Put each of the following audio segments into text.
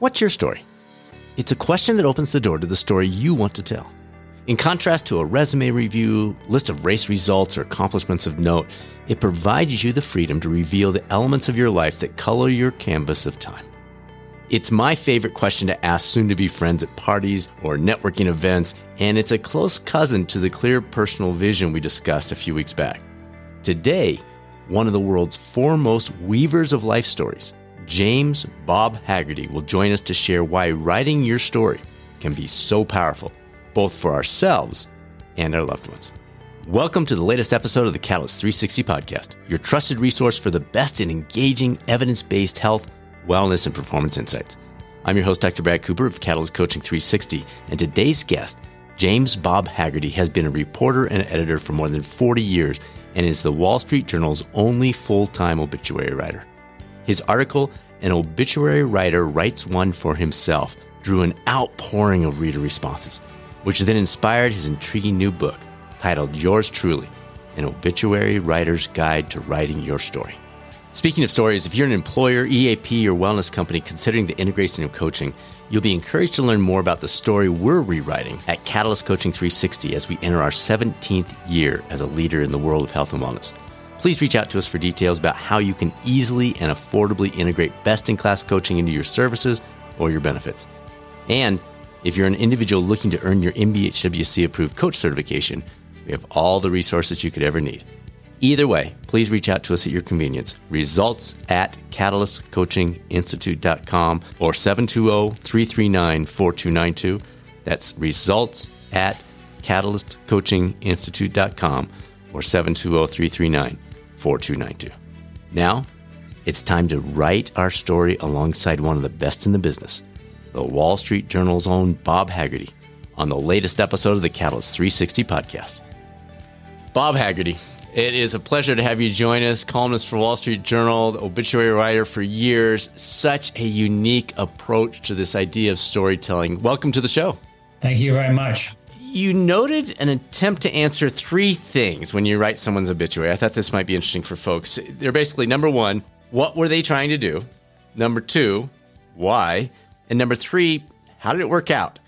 What's your story? It's a question that opens the door to the story you want to tell. In contrast to a resume review, list of race results, or accomplishments of note, it provides you the freedom to reveal the elements of your life that color your canvas of time. It's my favorite question to ask soon to be friends at parties or networking events, and it's a close cousin to the clear personal vision we discussed a few weeks back. Today, one of the world's foremost weavers of life stories, James Bob Hagerty will join us to share why writing your story can be so powerful, both for ourselves and our loved ones. Welcome to the latest episode of the Catalyst 360 podcast, your trusted resource for the best in engaging, evidence based health, wellness, and performance insights. I'm your host, Dr. Brad Cooper of Catalyst Coaching 360, and today's guest, James Bob Hagerty, has been a reporter and editor for more than 40 years and is the Wall Street Journal's only full time obituary writer. His article, An Obituary Writer Writes One for Himself, drew an outpouring of reader responses, which then inspired his intriguing new book titled Yours Truly An Obituary Writer's Guide to Writing Your Story. Speaking of stories, if you're an employer, EAP, or wellness company considering the integration of coaching, you'll be encouraged to learn more about the story we're rewriting at Catalyst Coaching 360 as we enter our 17th year as a leader in the world of health and wellness. Please reach out to us for details about how you can easily and affordably integrate best in class coaching into your services or your benefits. And if you're an individual looking to earn your NBHWC approved coach certification, we have all the resources you could ever need. Either way, please reach out to us at your convenience. Results at catalystcoachinginstitute.com or 720 339 4292. That's results at catalystcoachinginstitute.com or 720 339 4292. Now, it's time to write our story alongside one of the best in the business, the Wall Street Journal's own Bob Hagerty, on the latest episode of the Catalyst 360 podcast. Bob Hagerty, it is a pleasure to have you join us, columnist for Wall Street Journal, obituary writer for years. Such a unique approach to this idea of storytelling. Welcome to the show. Thank you very much. You noted an attempt to answer three things when you write someone's obituary. I thought this might be interesting for folks. They're basically number one, what were they trying to do? Number two, why? And number three, how did it work out?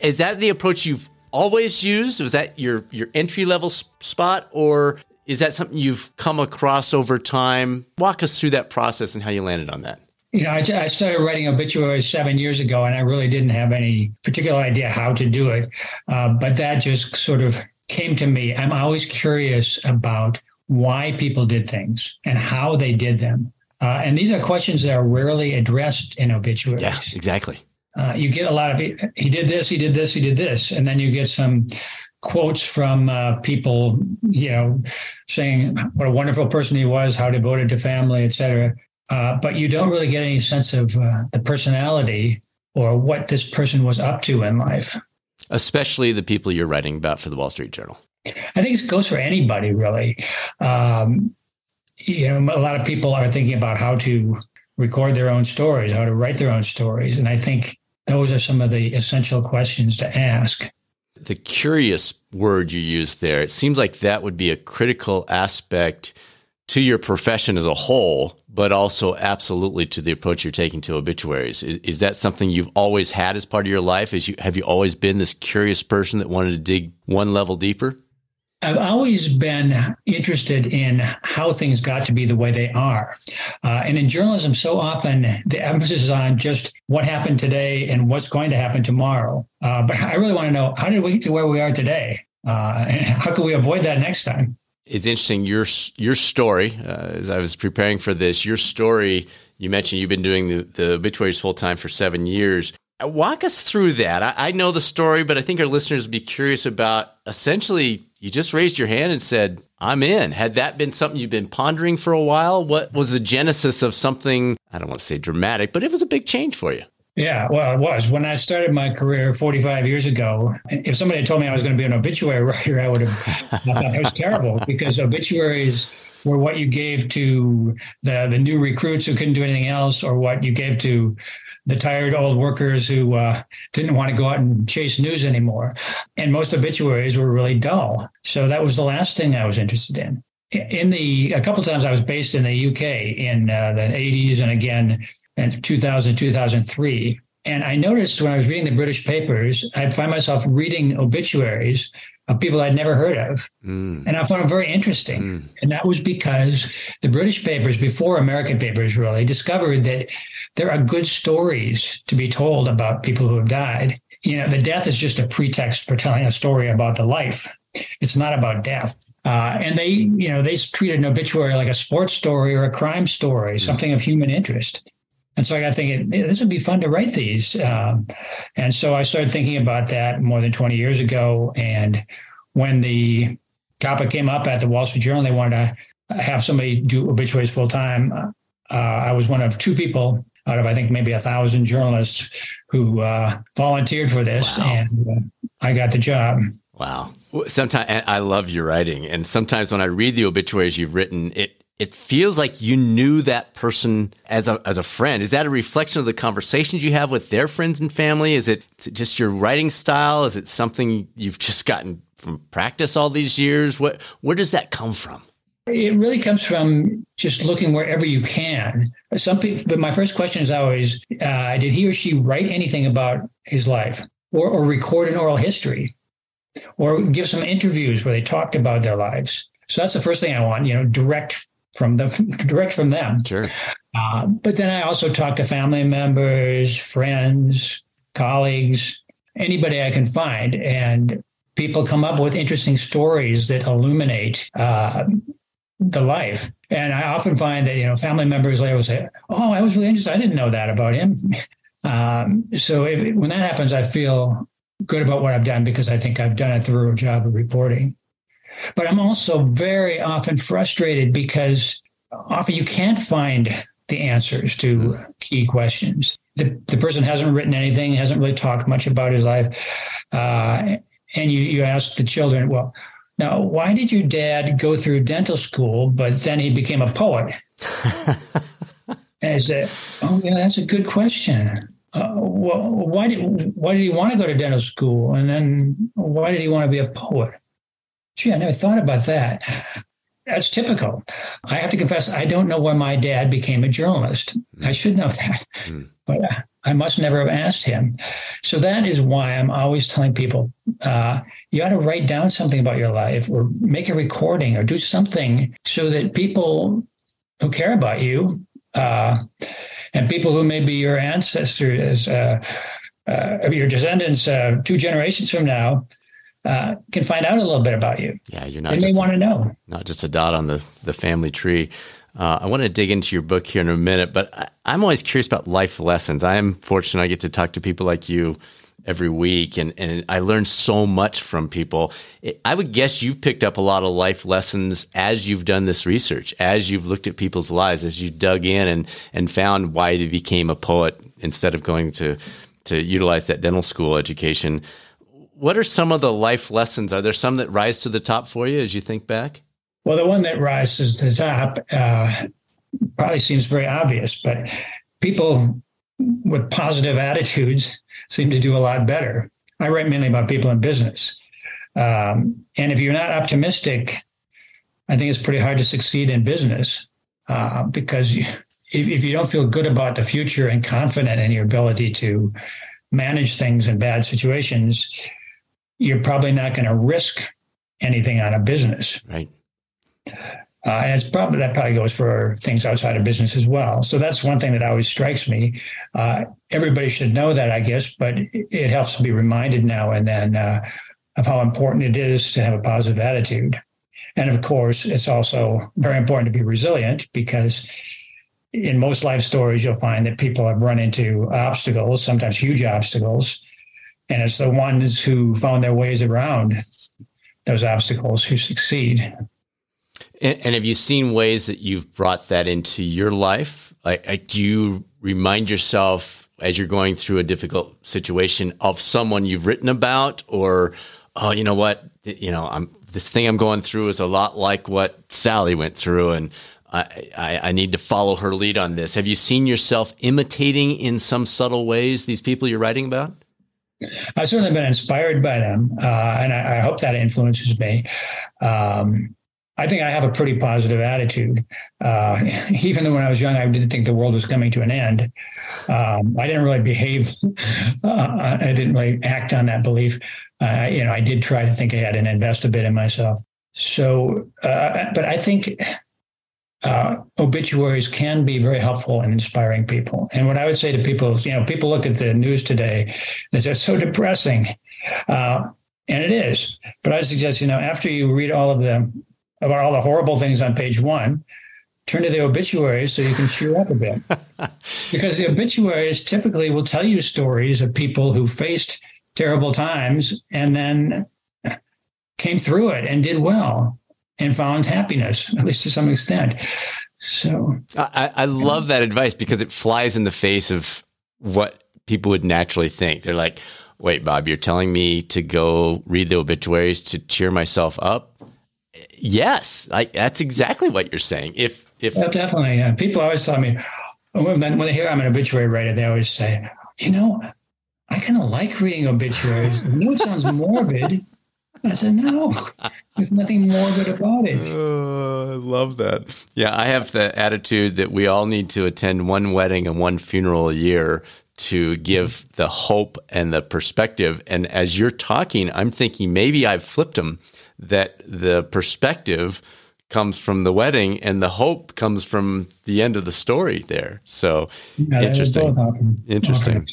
Is that the approach you've always used? Was that your your entry level spot, or is that something you've come across over time? Walk us through that process and how you landed on that. You know, I, I, started writing obituaries seven years ago, and I really didn't have any particular idea how to do it. Uh, but that just sort of came to me. I'm always curious about why people did things and how they did them. Uh, and these are questions that are rarely addressed in obituaries. Yeah, exactly. Uh, you get a lot of he did this, he did this, he did this, and then you get some quotes from uh, people, you know, saying what a wonderful person he was, how devoted to family, et cetera. Uh, but you don't really get any sense of uh, the personality or what this person was up to in life. Especially the people you're writing about for the Wall Street Journal. I think it goes for anybody, really. Um, you know, a lot of people are thinking about how to record their own stories, how to write their own stories. And I think those are some of the essential questions to ask the curious word you used there, it seems like that would be a critical aspect to your profession as a whole, but also absolutely to the approach you're taking to obituaries. Is, is that something you've always had as part of your life? Is you have you always been this curious person that wanted to dig one level deeper? I've always been interested in how things got to be the way they are. Uh, and in journalism, so often the emphasis is on just what happened today and what's going to happen tomorrow. Uh, but I really want to know how did we get to where we are today? Uh, and how can we avoid that next time? It's interesting. Your your story, uh, as I was preparing for this, your story. You mentioned you've been doing the, the obituaries full time for seven years. Walk us through that. I, I know the story, but I think our listeners would be curious about essentially you just raised your hand and said, I'm in. Had that been something you've been pondering for a while? What was the genesis of something, I don't want to say dramatic, but it was a big change for you? Yeah, well, it was. When I started my career 45 years ago, if somebody had told me I was going to be an obituary writer, I would have thought it was terrible because obituaries were what you gave to the, the new recruits who couldn't do anything else or what you gave to the tired old workers who uh, didn't want to go out and chase news anymore. And most obituaries were really dull. So that was the last thing I was interested in. In the a couple times I was based in the UK in uh, the 80s and again in 2000 2003. And I noticed when I was reading the British papers, I'd find myself reading obituaries of people I'd never heard of. Mm. And I found it very interesting. Mm. And that was because the British papers, before American papers really, discovered that there are good stories to be told about people who have died. You know, the death is just a pretext for telling a story about the life. It's not about death. Uh, and they, you know, they treated an obituary like a sports story or a crime story, mm. something of human interest. And so I got thinking, hey, this would be fun to write these. Um, and so I started thinking about that more than 20 years ago. And when the topic came up at the Wall Street Journal, they wanted to have somebody do obituaries full time. Uh, I was one of two people out of, I think, maybe a thousand journalists who uh, volunteered for this. Wow. And uh, I got the job. Wow. Sometimes I love your writing. And sometimes when I read the obituaries you've written, it it feels like you knew that person as a as a friend. Is that a reflection of the conversations you have with their friends and family? Is it just your writing style? Is it something you've just gotten from practice all these years? What where does that come from? It really comes from just looking wherever you can. Some people, but my first question is always: uh, Did he or she write anything about his life, or, or record an oral history, or give some interviews where they talked about their lives? So that's the first thing I want. You know, direct from them, direct from them. Sure. Uh, but then I also talk to family members, friends, colleagues, anybody I can find, and people come up with interesting stories that illuminate uh, the life. And I often find that you know family members later will say, "Oh, I was really interested. I didn't know that about him." um, so if, when that happens, I feel good about what I've done because I think I've done a thorough job of reporting. But I'm also very often frustrated because often you can't find the answers to mm-hmm. key questions. The, the person hasn't written anything, hasn't really talked much about his life. Uh, and you, you ask the children, well, now, why did your dad go through dental school, but then he became a poet? and I said, oh, yeah, that's a good question. Uh, well, why did why did he want to go to dental school, and then why did he want to be a poet? Gee, I never thought about that. That's typical. I have to confess, I don't know why my dad became a journalist. Mm. I should know that, mm. but uh, I must never have asked him. So that is why I'm always telling people uh, you ought to write down something about your life or make a recording or do something so that people who care about you uh, and people who may be your ancestors, uh, uh your descendants uh, two generations from now, uh, can find out a little bit about you. Yeah, you're not. They may want to know. Not just a dot on the the family tree. Uh, I want to dig into your book here in a minute, but I, am always curious about life lessons. I am fortunate I get to talk to people like you every week, and, and I learn so much from people. I would guess you've picked up a lot of life lessons as you've done this research, as you've looked at people's lives, as you dug in and, and found why they became a poet instead of going to, to utilize that dental school education what are some of the life lessons? Are there some that rise to the top for you as you think back? Well, the one that rises to the top uh, probably seems very obvious, but people with positive attitudes seem to do a lot better. I write mainly about people in business. Um, and if you're not optimistic, I think it's pretty hard to succeed in business uh, because you, if, if you don't feel good about the future and confident in your ability to manage things in bad situations, you're probably not going to risk anything on a business. Right. Uh, and it's probably that probably goes for things outside of business as well. So that's one thing that always strikes me. Uh, everybody should know that, I guess, but it helps to be reminded now and then uh, of how important it is to have a positive attitude. And of course, it's also very important to be resilient because in most life stories, you'll find that people have run into obstacles, sometimes huge obstacles, and it's the ones who found their ways around those obstacles who succeed. And, and have you seen ways that you've brought that into your life? Like, like, do you remind yourself as you're going through a difficult situation of someone you've written about, or oh, you know what, you know, I'm this thing I'm going through is a lot like what Sally went through, and I, I, I, need to follow her lead on this. Have you seen yourself imitating in some subtle ways these people you're writing about? I've certainly been inspired by them, uh, and I, I, hope that influences me. Um, I think I have a pretty positive attitude. Uh, even when I was young, I didn't think the world was coming to an end. Um, I didn't really behave. Uh, I didn't really act on that belief. You know, I did try to think ahead and invest a bit in myself. So, uh, but I think uh, obituaries can be very helpful in inspiring people. And what I would say to people is, you know, people look at the news today, they say it's so depressing. Uh, and it is. But I suggest, you know, after you read all of them about all the horrible things on page one, turn to the obituaries so you can cheer up a bit. because the obituaries typically will tell you stories of people who faced terrible times and then came through it and did well and found happiness, at least to some extent. So I, I love that advice because it flies in the face of what people would naturally think. They're like, wait, Bob, you're telling me to go read the obituaries to cheer myself up? Yes, I, that's exactly what you're saying. If if yeah, definitely, yeah. people always tell me when, when they hear I'm an obituary writer, they always say, you know, I kind of like reading obituaries. I know it sounds morbid, I said, no, there's nothing morbid about it. Oh, I love that. Yeah, I have the attitude that we all need to attend one wedding and one funeral a year to give the hope and the perspective. And as you're talking, I'm thinking maybe I've flipped them that the perspective comes from the wedding and the hope comes from the end of the story there. So yeah, interesting. Interesting.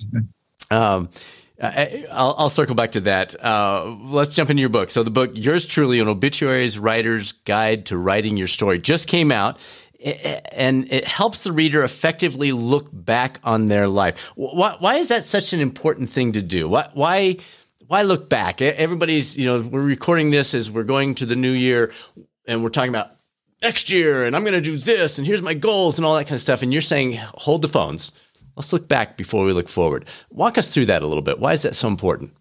Um, Uh, eh, I'll, I'll, circle back to that. Uh, let's jump into your book. So the book, yours truly, an obituaries writer's guide to writing your story, just came out, eh, eh, and it helps the reader effectively look back on their life. Why, why is that such an important thing to do? Why, why, why look back? Everybody's, you know, we're recording this as we're going to the new year, and we're talking about next year, and I'm going to do this, and here's my goals, and all that kind of stuff. And you're saying, hold the phones Let's look back before we look forward. Walk us through that a little bit. Why is that so important?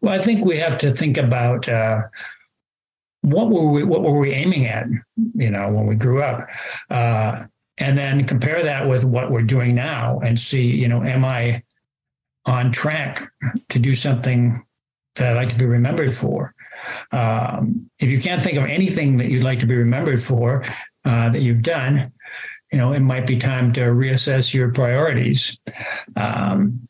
Well, I think we have to think about uh, what were we what were we aiming at, you know, when we grew up, uh, and then compare that with what we're doing now, and see, you know, am I on track to do something that I'd like to be remembered for? Um, if you can't think of anything that you'd like to be remembered for uh, that you've done, you know, it might be time to reassess your priorities. Um,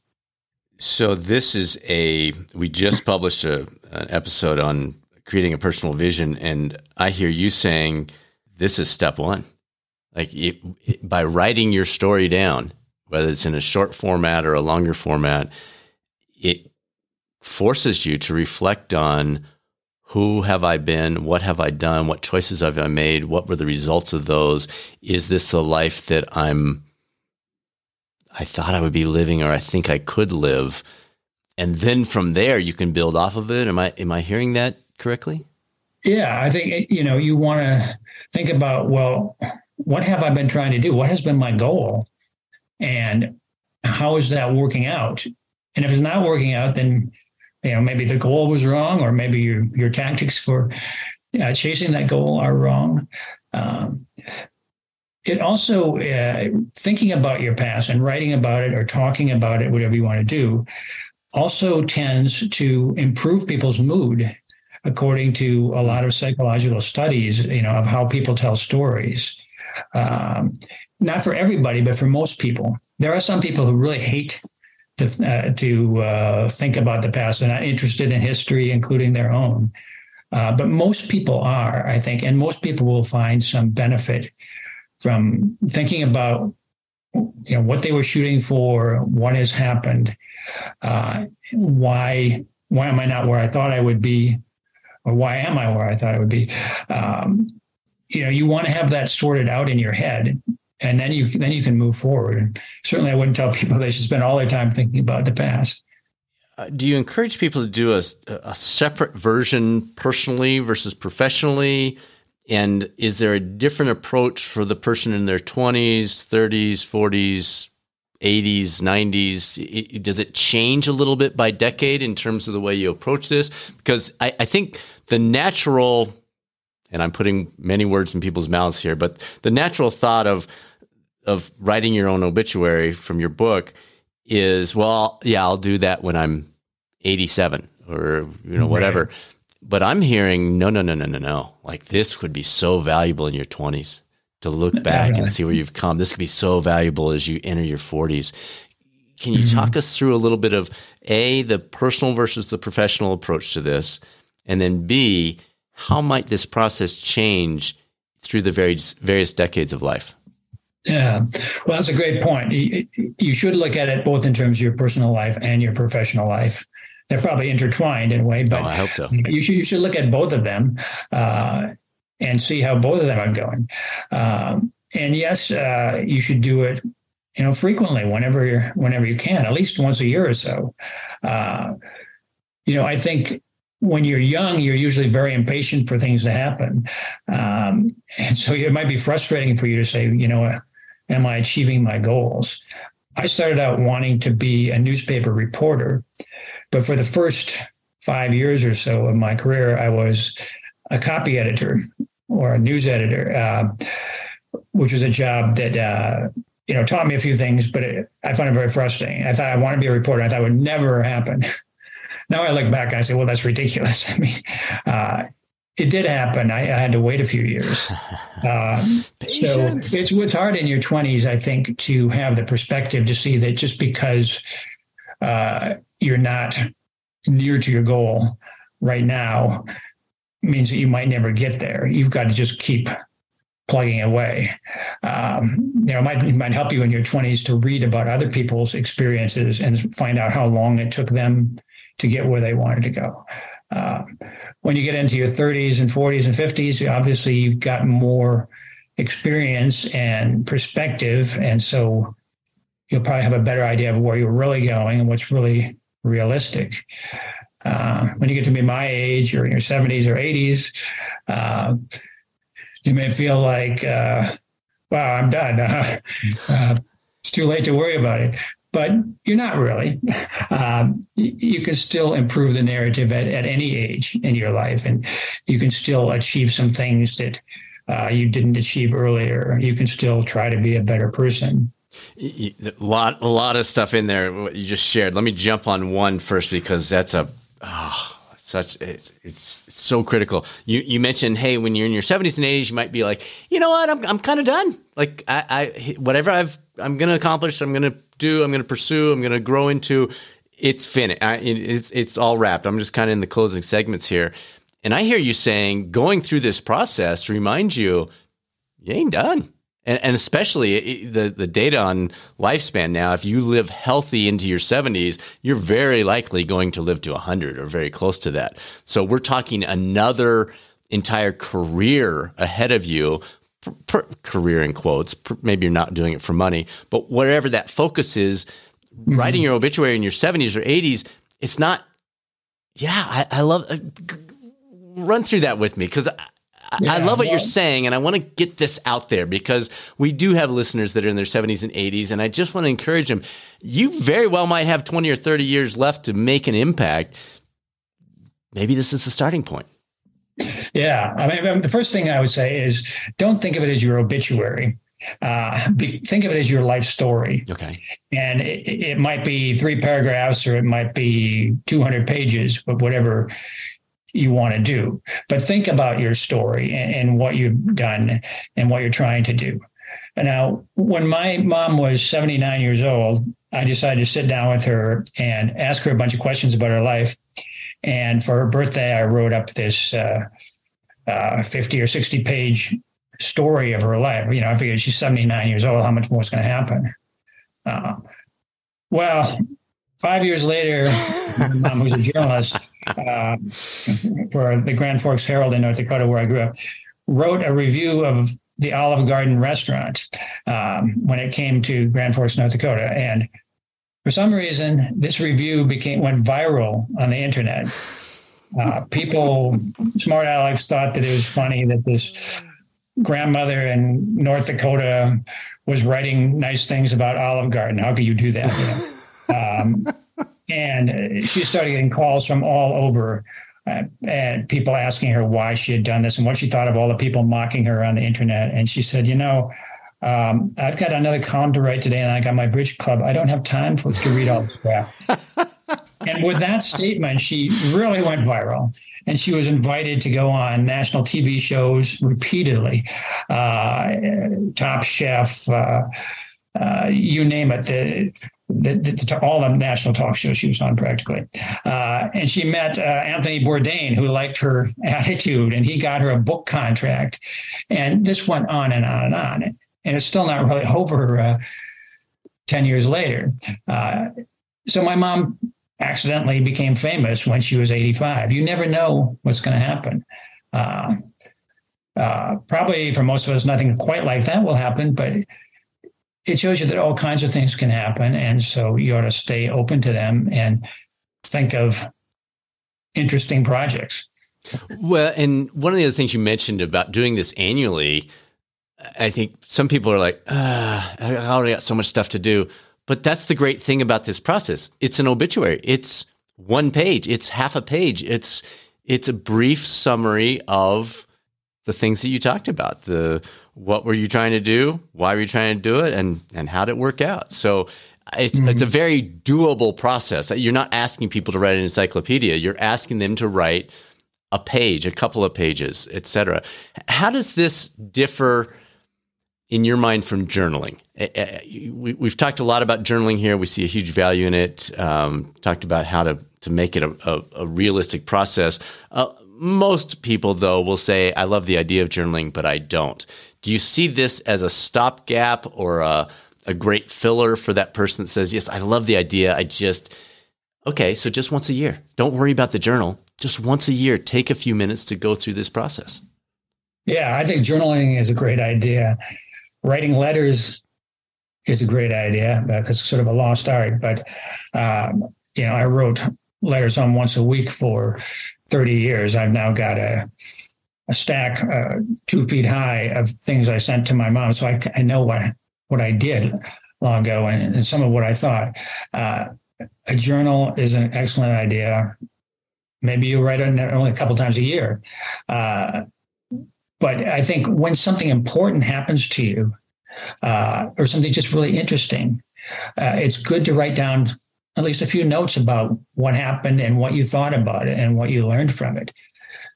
so this is a we just published a, an episode on creating a personal vision, and I hear you saying this is step one. Like it, it, by writing your story down, whether it's in a short format or a longer format, it forces you to reflect on who have I been? What have I done? What choices have I made? What were the results of those? Is this the life that I'm I thought I would be living or I think I could live? And then from there you can build off of it. Am I am I hearing that correctly? Yeah, I think you know, you want to think about well, what have I been trying to do? What has been my goal? And how is that working out? And if it's not working out, then you know maybe the goal was wrong or maybe your your tactics for uh, chasing that goal are wrong. Um, it also uh, thinking about your past and writing about it or talking about it whatever you want to do also tends to improve people's mood according to a lot of psychological studies you know of how people tell stories. Um, not for everybody but for most people. There are some people who really hate to uh, to uh, think about the past. They're not interested in history, including their own. Uh, but most people are, I think, and most people will find some benefit from thinking about you know what they were shooting for, what has happened, uh, why why am I not where I thought I would be, or why am I where I thought I would be. Um, you know, you want to have that sorted out in your head and then you then you can move forward. And certainly, I wouldn't tell people they should spend all their time thinking about the past. Uh, do you encourage people to do a, a separate version personally versus professionally? And is there a different approach for the person in their 20s, 30s, 40s, 80s, 90s? does it change a little bit by decade in terms of the way you approach this? Because I, I think the natural, and I'm putting many words in people's mouths here, but the natural thought of, of writing your own obituary from your book is well yeah i'll do that when i'm 87 or you know whatever right. but I'm hearing no, no, no, no, no, no. Like this would be so valuable in your 20s to look back and see where you've come. This could be so valuable as you enter your 40s. Can you mm-hmm. talk us through a little bit of A, the personal versus the professional approach to this? And then B, how might this process change through the various, various decades of life? Yeah, well, that's a great point. You should look at it both in terms of your personal life and your professional life. They're probably intertwined in a way, but oh, I hope so. You should, you should look at both of them uh, and see how both of them are going. Um, and yes, uh, you should do it, you know, frequently whenever you whenever you can, at least once a year or so. Uh, you know, I think when you're young, you're usually very impatient for things to happen, um, and so it might be frustrating for you to say, you know, am I achieving my goals? I started out wanting to be a newspaper reporter, but for the first five years or so of my career, I was a copy editor or a news editor, uh, which was a job that uh, you know taught me a few things, but it, I found it very frustrating. I thought I wanted to be a reporter. I thought it would never happen. now I look back and I say, well, that's ridiculous. I mean, uh, it did happen. I, I, had to wait a few years. Uh, so it's, it's hard in your 20s, I think, to have the perspective to see that just because uh, you're not near to your goal right now means that you might never get there. You've got to just keep plugging away. Um, you know, it might, it might help you in your 20s to read about other people's experiences and find out how long it took them to get where they wanted to go. Uh, when you get into your 30s and 40s and 50s, obviously you've got more experience and perspective. And so you'll probably have a better idea of where you're really going and what's really realistic. Uh, when you get to be my age or in your 70s or 80s, uh, you may feel like, uh, wow, I'm done. Uh, it's too late to worry about it. But you're not really. Um, you can still improve the narrative at, at any age in your life, and you can still achieve some things that uh, you didn't achieve earlier. You can still try to be a better person. A lot, a lot of stuff in there. What you just shared. Let me jump on one first because that's a oh, such it's, it's, so critical. You you mentioned hey when you're in your 70s and 80s you might be like you know what I'm I'm kind of done like I, I whatever I've I'm gonna accomplish I'm gonna do I'm gonna pursue I'm gonna grow into it's finished it's it's all wrapped. I'm just kind of in the closing segments here, and I hear you saying going through this process reminds you you ain't done and, and especially the the data on lifespan now. If you live healthy into your 70s, you're very likely going to live to 100 or very close to that. So we're talking another entire career ahead of you. Per, career in quotes. Per, maybe you're not doing it for money, but whatever that focus is, mm-hmm. writing your obituary in your 70s or 80s, it's not. Yeah, I, I love. Uh, run through that with me because yeah, I love what you're saying, and I want to get this out there because we do have listeners that are in their 70s and 80s, and I just want to encourage them. You very well might have 20 or 30 years left to make an impact. Maybe this is the starting point. Yeah. I mean, the first thing I would say is don't think of it as your obituary. Uh, be, think of it as your life story. Okay. And it, it might be three paragraphs or it might be 200 pages, but whatever you want to do. But think about your story and, and what you've done and what you're trying to do. Now, when my mom was 79 years old, I decided to sit down with her and ask her a bunch of questions about her life. And for her birthday, I wrote up this uh, uh, 50 or 60 page story of her life. You know, I figured she's 79 years old. How much more is going to happen? Uh, well, five years later, my mom was a journalist uh, for the Grand Forks Herald in North Dakota, where I grew up, wrote a review of the Olive Garden restaurant um, when it came to Grand Forks, North Dakota, and for some reason, this review became went viral on the internet. Uh, people, smart Alex, thought that it was funny that this grandmother in North Dakota was writing nice things about Olive Garden. How could you do that? You know? Um, and she started getting calls from all over uh, and people asking her why she had done this and what she thought of all the people mocking her on the internet. And she said, you know, um, I've got another column to write today and I got my bridge club. I don't have time for to read all this crap. and with that statement, she really went viral. and she was invited to go on national TV shows repeatedly, uh, Top Chef, uh, uh, you name it. The, the, the, all the national talk shows she was on practically. Uh, and she met uh, Anthony Bourdain, who liked her attitude, and he got her a book contract. And this went on and on and on. And it's still not really over uh, 10 years later. Uh, so my mom accidentally became famous when she was 85. You never know what's going to happen. Uh, uh, probably for most of us, nothing quite like that will happen, but it shows you that all kinds of things can happen. And so you ought to stay open to them and think of interesting projects. Well, and one of the other things you mentioned about doing this annually, I think some people are like, ah, I already got so much stuff to do. But that's the great thing about this process. It's an obituary. It's one page. It's half a page. It's it's a brief summary of the things that you talked about. The what were you trying to do? Why were you trying to do it? And and how did it work out? So it's mm-hmm. it's a very doable process. You're not asking people to write an encyclopedia. You're asking them to write a page, a couple of pages, etc. How does this differ in your mind from journaling? Eh, eh, we, have talked a lot about journaling here. We see a huge value in it. Um, talked about how to to make it a, a, a realistic process. Uh, most people, though, will say, "I love the idea of journaling, but I don't." Do you see this as a stopgap or a, a great filler for that person that says, "Yes, I love the idea. I just okay." So just once a year, don't worry about the journal. Just once a year, take a few minutes to go through this process. Yeah, I think journaling is a great idea. Writing letters is a great idea. That's sort of a lost art. But um, you know, I wrote letters home once a week for 30 years. I've now got a a stack uh, two feet high of things I sent to my mom, so I, I know what what I did long ago and, and some of what I thought. Uh, a journal is an excellent idea. Maybe you write it only a couple times a year. Uh, but I think when something important happens to you, uh, or something just really interesting, uh, it's good to write down at least a few notes about what happened and what you thought about it and what you learned from it.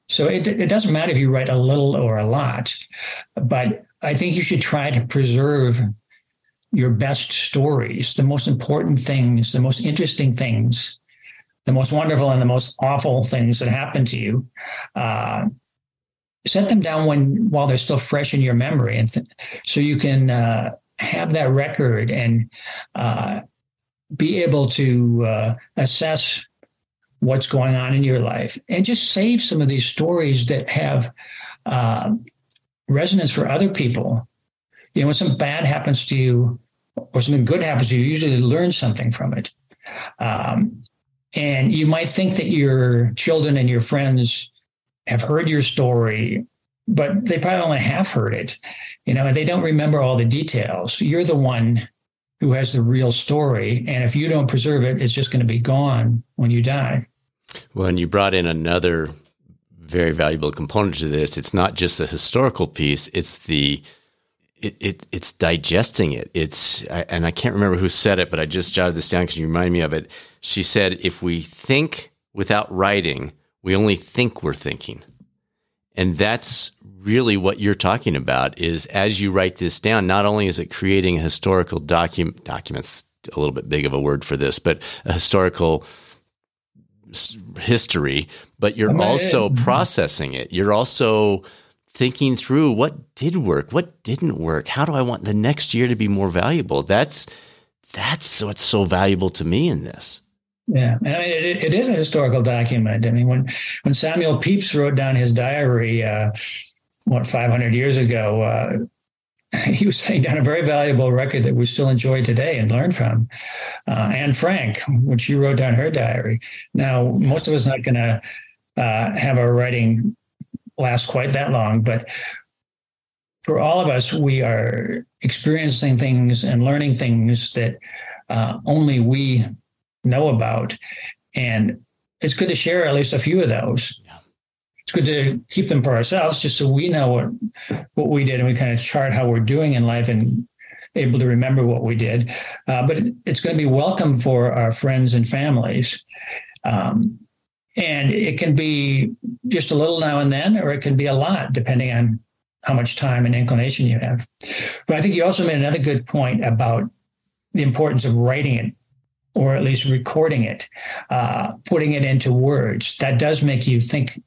So it, it doesn't matter if you write a little or a lot, but I think you should try to preserve your best stories, the most important things, the most interesting things, the most wonderful and the most awful things that happen to you. Uh, set them down when while they're still fresh in your memory, and th- so you can uh, have that record and uh, be able to uh, assess what's going on in your life, and just save some of these stories that have uh, resonance for other people. You know, when something bad happens to you or something good happens to you, you usually learn something from it. Um, and you might think that your children and your friends have heard your story, but they probably only half heard it, you know, and they don't remember all the details. You're the one who has the real story. And if you don't preserve it, it's just going to be gone when you die. Well, and you brought in another very valuable component to this. It's not just the historical piece, it's the it, it, it's digesting it. It's and I can't remember who said it, but I just jotted this down because you remind me of it. She said, "If we think without writing, we only think we're thinking. And that's really what you're talking about is as you write this down, not only is it creating a historical document, documents, a little bit big of a word for this, but a historical history, but you're also processing it. You're also thinking through what did work, what didn't work, how do I want the next year to be more valuable? That's that's what's so valuable to me in this. Yeah, and it, it is a historical document. I mean, when when Samuel Pepys wrote down his diary, uh, what 500 years ago, uh, he was setting down a very valuable record that we still enjoy today and learn from. Uh, Anne Frank, when she wrote down her diary. Now, most of us not going to uh, have our writing last quite that long, but for all of us, we are experiencing things and learning things that uh, only we know about. And it's good to share at least a few of those. Yeah. It's good to keep them for ourselves just so we know what, what we did and we kind of chart how we're doing in life and able to remember what we did. Uh, but it, it's going to be welcome for our friends and families. Um, and it can be just a little now and then, or it can be a lot, depending on how much time and inclination you have. But I think you also made another good point about the importance of writing it, or at least recording it, uh, putting it into words. That does make you think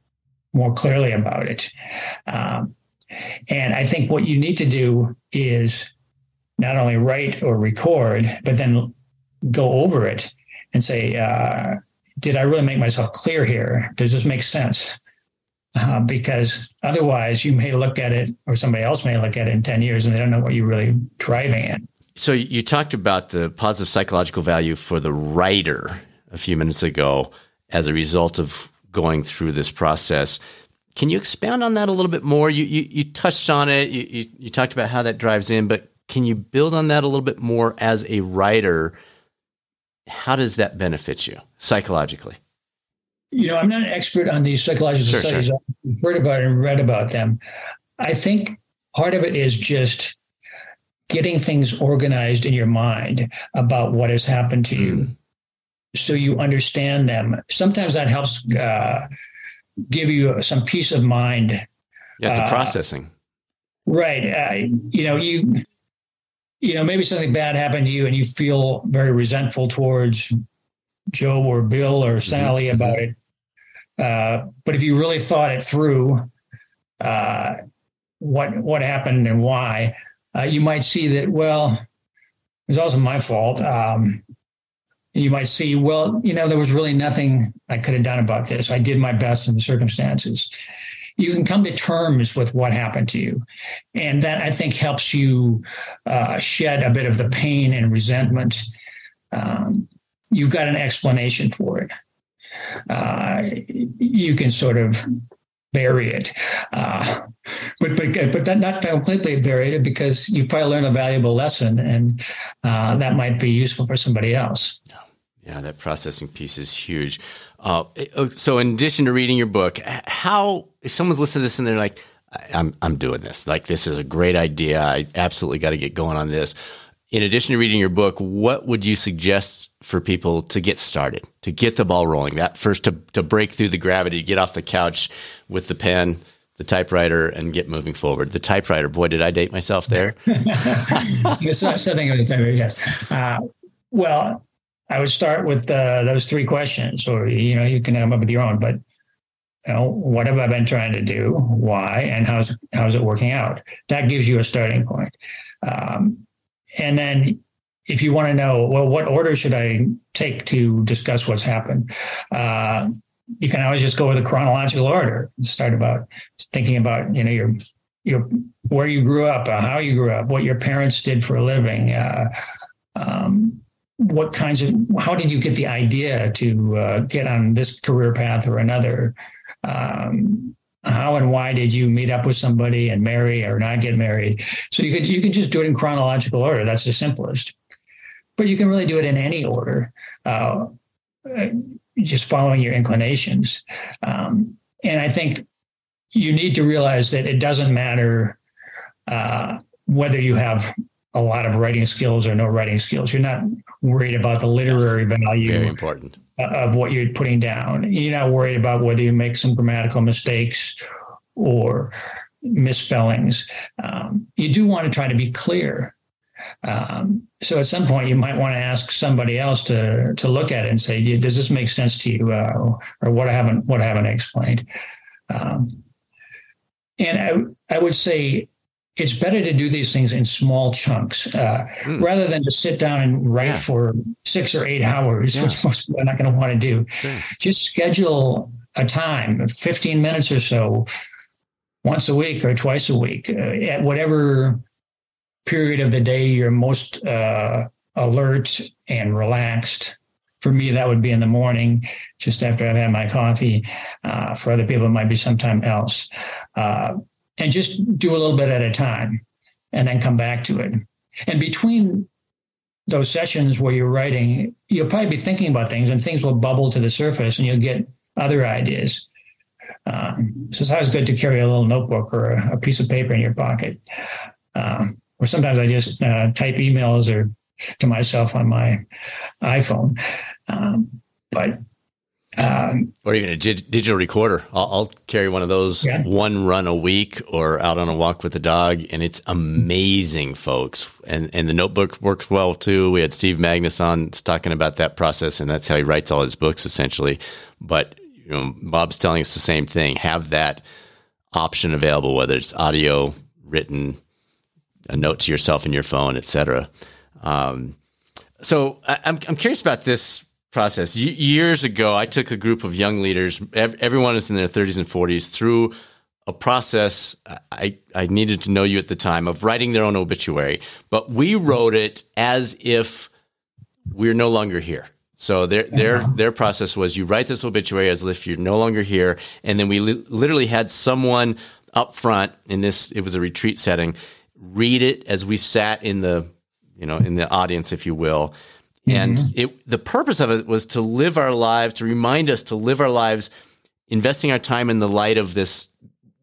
more clearly about it. Um, and I think what you need to do is not only write or record, but then go over it and say, uh, did I really make myself clear here? Does this make sense? Uh, because otherwise, you may look at it, or somebody else may look at it in 10 years and they don't know what you're really driving at. So, you talked about the positive psychological value for the writer a few minutes ago as a result of going through this process. Can you expand on that a little bit more? You, you, you touched on it, you, you, you talked about how that drives in, but can you build on that a little bit more as a writer? How does that benefit you psychologically? You know, I'm not an expert on these psychological sure, studies. Sure. I've heard about it and read about them. I think part of it is just getting things organized in your mind about what has happened to you mm. so you understand them. Sometimes that helps uh, give you some peace of mind. Yeah, it's a uh, processing. Right. Uh, you know, you you know, maybe something bad happened to you and you feel very resentful towards Joe or Bill or mm-hmm. Sally mm-hmm. about it. Uh, but if you really thought it through, uh, what what happened and why, uh, you might see that. Well, it was also my fault. Um, you might see, well, you know, there was really nothing I could have done about this. I did my best in the circumstances you can come to terms with what happened to you. And that I think helps you uh, shed a bit of the pain and resentment. Um, you've got an explanation for it. Uh, you can sort of bury it, uh, but but but not completely bury it because you probably learn a valuable lesson, and uh, that might be useful for somebody else. Yeah, that processing piece is huge. Uh, uh, so, in addition to reading your book, how if someone's listening to this and they're like, "I'm I'm doing this. Like, this is a great idea. I absolutely got to get going on this." In addition to reading your book, what would you suggest for people to get started, to get the ball rolling? That first to to break through the gravity, get off the couch with the pen, the typewriter, and get moving forward. The typewriter, boy, did I date myself there? it's not something of the typewriter. Yes. Uh, well, I would start with uh, those three questions, or you know, you can come up with your own. But you know, what have I been trying to do? Why? And how's how's it working out? That gives you a starting point. Um, and then, if you want to know, well, what order should I take to discuss what's happened? Uh, you can always just go with a chronological order. Start about thinking about you know your your where you grew up, uh, how you grew up, what your parents did for a living. Uh, um, what kinds of how did you get the idea to uh, get on this career path or another um, how and why did you meet up with somebody and marry or not get married? So you could you can just do it in chronological order. That's the simplest. But you can really do it in any order uh, just following your inclinations. Um, and i think you need to realize that it doesn't matter uh, whether you have a lot of writing skills or no writing skills. You're not worried about the literary yes, value very important. of what you're putting down. You're not worried about whether you make some grammatical mistakes or misspellings. Um, you do want to try to be clear. Um, so at some point, you might want to ask somebody else to to look at it and say, "Does this make sense to you?" Uh, or what I haven't what I haven't explained. Um, and I, I would say it's better to do these things in small chunks uh, mm. rather than to sit down and write yeah. for six or eight hours, yeah. which most people are not going to want to do. Sure. Just schedule a time, 15 minutes or so, once a week or twice a week, uh, at whatever period of the day you're most uh, alert and relaxed. For me, that would be in the morning, just after I've had my coffee. Uh, for other people, it might be sometime else uh, and just do a little bit at a time and then come back to it. And between those sessions where you're writing, you'll probably be thinking about things and things will bubble to the surface and you'll get other ideas. Um, so it's always good to carry a little notebook or a, a piece of paper in your pocket. Um, or sometimes I just uh, type emails or to myself on my iPhone. Um, but Um, or even a dig- digital recorder. I'll, I'll, carry one of those yeah. one run a week or out on a walk with the dog, and it's amazing, folks. And and the notebook works well too. We had Steve Magness on talking about that process, and that's how he writes all his books essentially. But you know, Bob's telling us the same thing. Have that option available, whether it's audio, written, a note to yourself in your phone, etc. Um, so I, I'm I'm curious about this process. years ago, I took a group of young leaders, everyone is in their 30s and 40s, through a process. I, I needed to know you at the time of writing their own obituary, but we wrote it as if we're no longer here. So their their their process was you write this obituary as if you're no longer here, and then we li- literally had someone up front in this. It was a retreat setting. Read it as we sat in the you know in the audience, if you will, and mm-hmm. it, the purpose of it was to live our lives, to remind us to live our lives, investing our time in the light of this,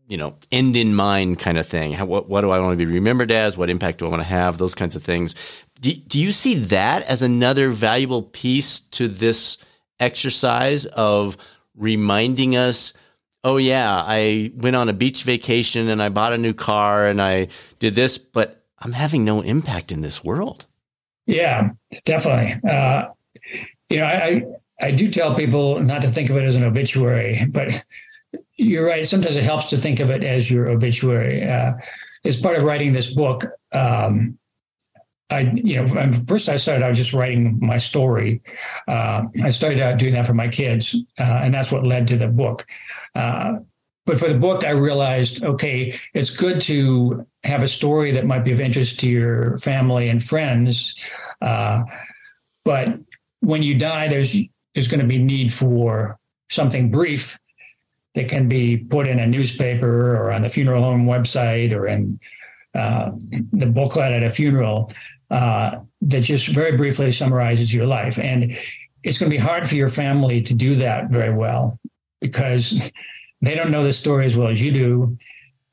you know, end in mind kind of thing. How, what, what do I want to be remembered as? What impact do I want to have? Those kinds of things. Do, do you see that as another valuable piece to this exercise of reminding us? Oh yeah, I went on a beach vacation and I bought a new car and I did this, but I'm having no impact in this world. Yeah, definitely. Uh, you know, I I do tell people not to think of it as an obituary, but you're right. Sometimes it helps to think of it as your obituary. Uh, as part of writing this book, um, I you know first I started out just writing my story. Uh, I started out doing that for my kids, uh, and that's what led to the book. But for the book, I realized, okay, it's good to have a story that might be of interest to your family and friends. Uh, but when you die, there's there's going to be need for something brief that can be put in a newspaper or on the funeral home website or in uh, the booklet at a funeral uh, that just very briefly summarizes your life. And it's going to be hard for your family to do that very well because they don't know the story as well as you do.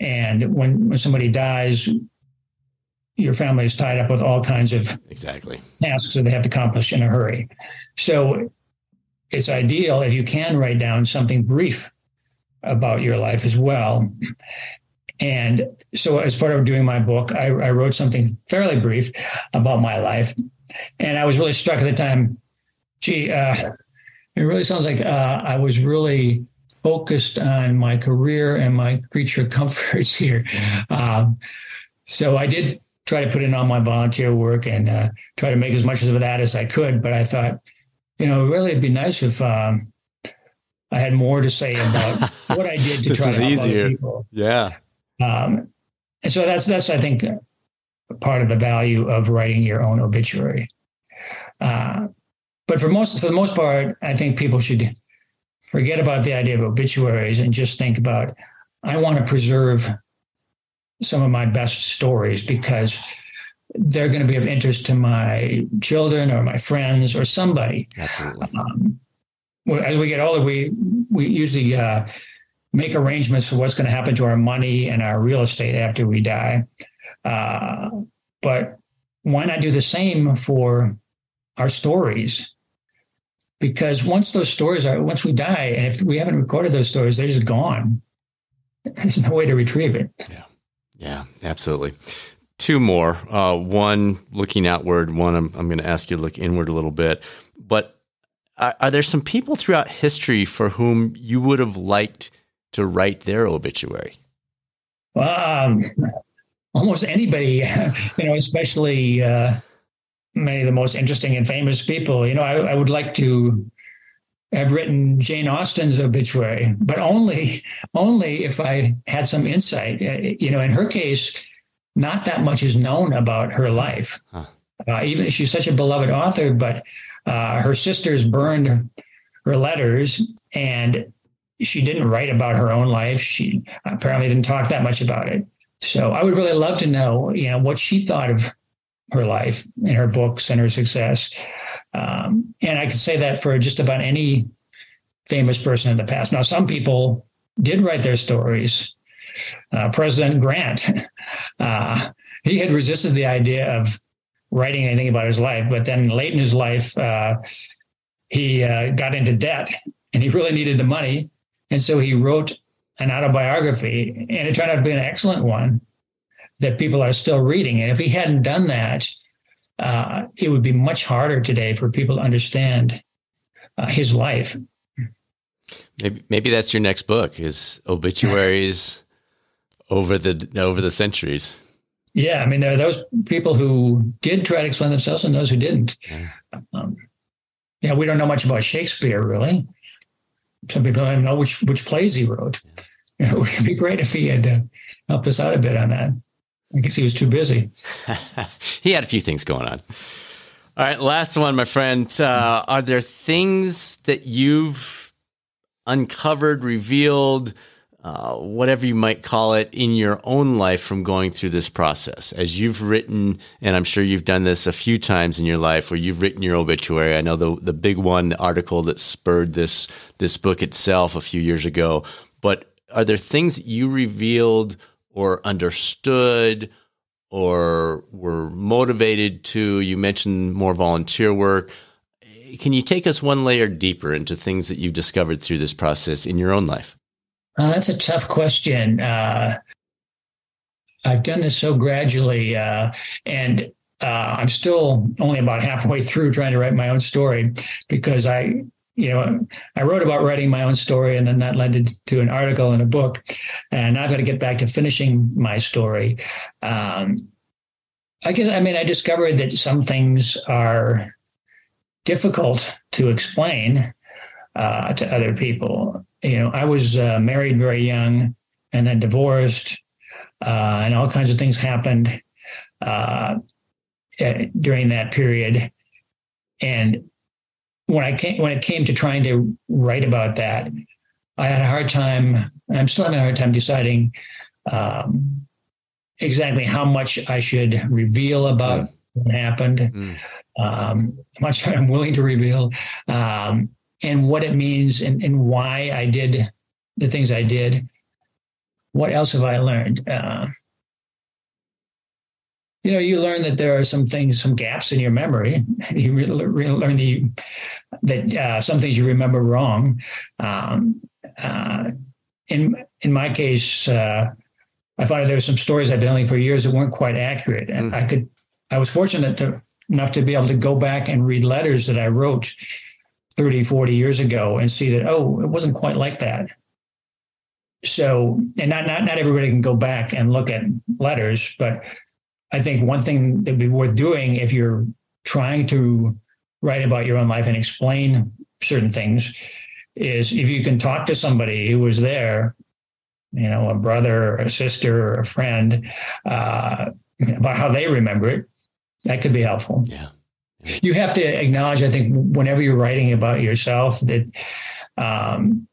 And when, when somebody dies, your family is tied up with all kinds of exactly tasks that they have to accomplish in a hurry. So it's ideal if you can write down something brief about your life as well. And so, as part of doing my book, I, I, wrote something fairly brief about my life. And I was really struck at the time. Gee, uh, it really sounds like uh, I was really focused on my career and my creature comforts here. Um, so I did try to put in all my volunteer work and uh, try to make as much of that as I could. But I thought, you know, really it'd be nice if um, I had more to say about what I did to try to help easier. other people. Yeah. Um, and so that's that's I think part of the value of writing your own obituary. Uh, but for most for the most part, I think people should forget about the idea of obituaries and just think about I want to preserve some of my best stories because they're going to be of interest to my children or my friends or somebody. Absolutely. Um, as we get older, we we usually uh, make arrangements for what's going to happen to our money and our real estate after we die. Uh, but why not do the same for our stories? Because once those stories are once we die and if we haven't recorded those stories they're just gone. There's no way to retrieve it. Yeah. Yeah absolutely. Two more. Uh, one looking outward. One i'm, I'm going to ask you to look inward a little bit. But are, are there some people throughout history for whom you would have liked to write their obituary? Well um, almost anybody you know especially uh, many of the most interesting and famous people. You know, I, I would like to have written Jane Austen's obituary, but only only if I had some insight. Uh, you know, in her case, not that much is known about her life. Huh. Uh, even she's such a beloved author, but uh, her sisters burned her letters, and she didn't write about her own life. She apparently didn't talk that much about it. So I would really love to know, you know, what she thought of her life and her books and her success. Um, and I can say that for just about any famous person in the past. Now, some people did write their stories. Uh, President Grant, uh, he had resisted the idea of writing anything about his life, but then late in his life, uh, he uh, got into debt and he really needed the money. And so he wrote an autobiography, and it turned out to be an excellent one that people are still reading. And if he hadn't done that, uh, it would be much harder today for people to understand uh, his life. Maybe maybe that's your next book is obituaries over the over the centuries. Yeah, I mean there are those people who did try to explain themselves and those who didn't. Yeah. Um, yeah, we don't know much about Shakespeare really. Some people don't even know which which plays he wrote. You know, it would be great if he had uh, helped us out a bit on that. I guess he was too busy. he had a few things going on. All right, last one, my friend. Uh, are there things that you've uncovered, revealed, uh, whatever you might call it, in your own life from going through this process? As you've written, and I'm sure you've done this a few times in your life, where you've written your obituary. I know the the big one, the article that spurred this this book itself a few years ago. But are there things that you revealed? Or understood or were motivated to? You mentioned more volunteer work. Can you take us one layer deeper into things that you've discovered through this process in your own life? Uh, that's a tough question. Uh, I've done this so gradually, uh, and uh, I'm still only about halfway through trying to write my own story because I you know, I wrote about writing my own story, and then that led to an article and a book. And I've got to get back to finishing my story. Um, I guess I mean I discovered that some things are difficult to explain uh, to other people. You know, I was uh, married very young, and then divorced, uh, and all kinds of things happened uh, during that period. And when I came when it came to trying to write about that, I had a hard time. I'm still having a hard time deciding um, exactly how much I should reveal about mm. what happened, mm. um, how much I'm willing to reveal, um, and what it means, and, and, why I did the things I did. What else have I learned? Uh, you know, you learn that there are some things, some gaps in your memory. You re- re- learn that, you, that uh, some things you remember wrong. Um, uh, in in my case, uh, I found there were some stories I'd been telling for years that weren't quite accurate, and mm. I could. I was fortunate to, enough to be able to go back and read letters that I wrote 30, 40 years ago and see that oh, it wasn't quite like that. So, and not not not everybody can go back and look at letters, but I think one thing that would be worth doing if you're trying to write about your own life and explain certain things is if you can talk to somebody who was there, you know, a brother or a sister or a friend, uh, about how they remember it, that could be helpful. Yeah. You have to acknowledge, I think, whenever you're writing about yourself, that um,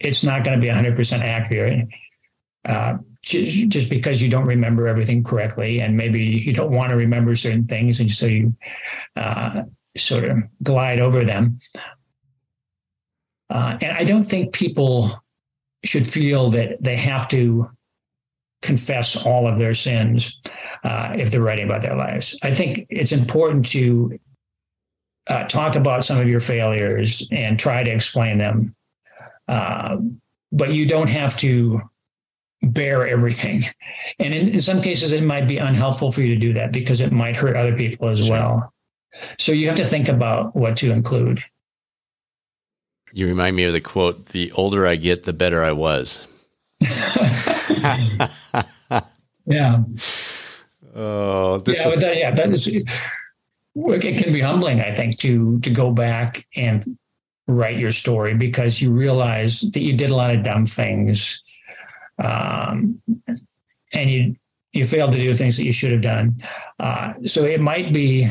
it's not going to be 100% accurate. Uh, just because you don't remember everything correctly, and maybe you don't want to remember certain things, and so you uh, sort of glide over them. Uh, and I don't think people should feel that they have to confess all of their sins uh, if they're writing about their lives. I think it's important to uh, talk about some of your failures and try to explain them. Uh, but you don't have to bear everything. And in, in, some cases, it might be unhelpful for you to do that because it might hurt other people as sure. well. So you have to think about what to include. You remind me of the quote the older I get, the better I was. yeah. Oh, this yeah, was- that, yeah, that is, it can be humbling, I think, to to go back and write your story because you realize that you did a lot of dumb things um, and you you failed to do things that you should have done. Uh, so it might be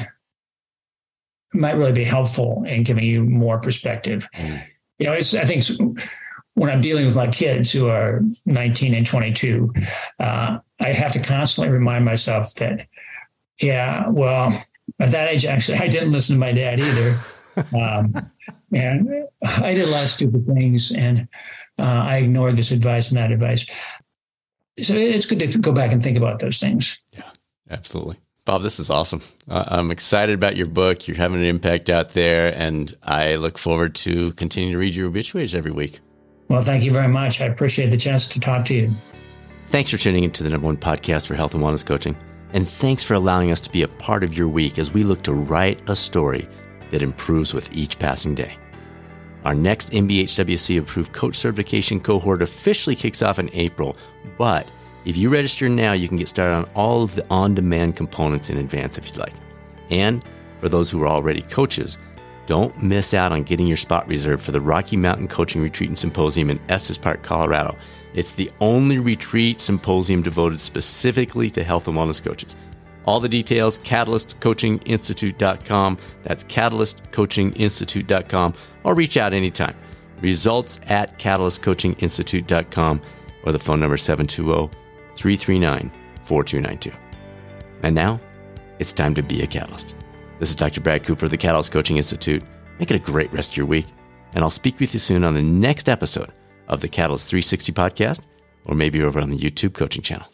might really be helpful in giving you more perspective. Mm. You know, it's I think when I'm dealing with my kids who are 19 and 22, uh, I have to constantly remind myself that, yeah, well, at that age, actually, I didn't listen to my dad either. Um, and I did a lot of stupid things, and uh, I ignored this advice and that advice. So it's good to go back and think about those things. Yeah, absolutely. Bob, this is awesome. Uh, I'm excited about your book. You're having an impact out there, and I look forward to continuing to read your obituaries every week. Well, thank you very much. I appreciate the chance to talk to you. Thanks for tuning into the number one podcast for health and wellness coaching. And thanks for allowing us to be a part of your week as we look to write a story that improves with each passing day. Our next NBHWC approved coach certification cohort officially kicks off in April, but if you register now, you can get started on all of the on demand components in advance if you'd like. And for those who are already coaches, don't miss out on getting your spot reserved for the Rocky Mountain Coaching Retreat and Symposium in Estes Park, Colorado. It's the only retreat symposium devoted specifically to health and wellness coaches. All the details, catalystcoachinginstitute.com. That's catalystcoachinginstitute.com, or reach out anytime. Results at catalystcoachinginstitute.com or the phone number 720 339 4292. And now, it's time to be a catalyst. This is Dr. Brad Cooper of the Catalyst Coaching Institute. Make it a great rest of your week, and I'll speak with you soon on the next episode of the Catalyst 360 podcast, or maybe over on the YouTube coaching channel.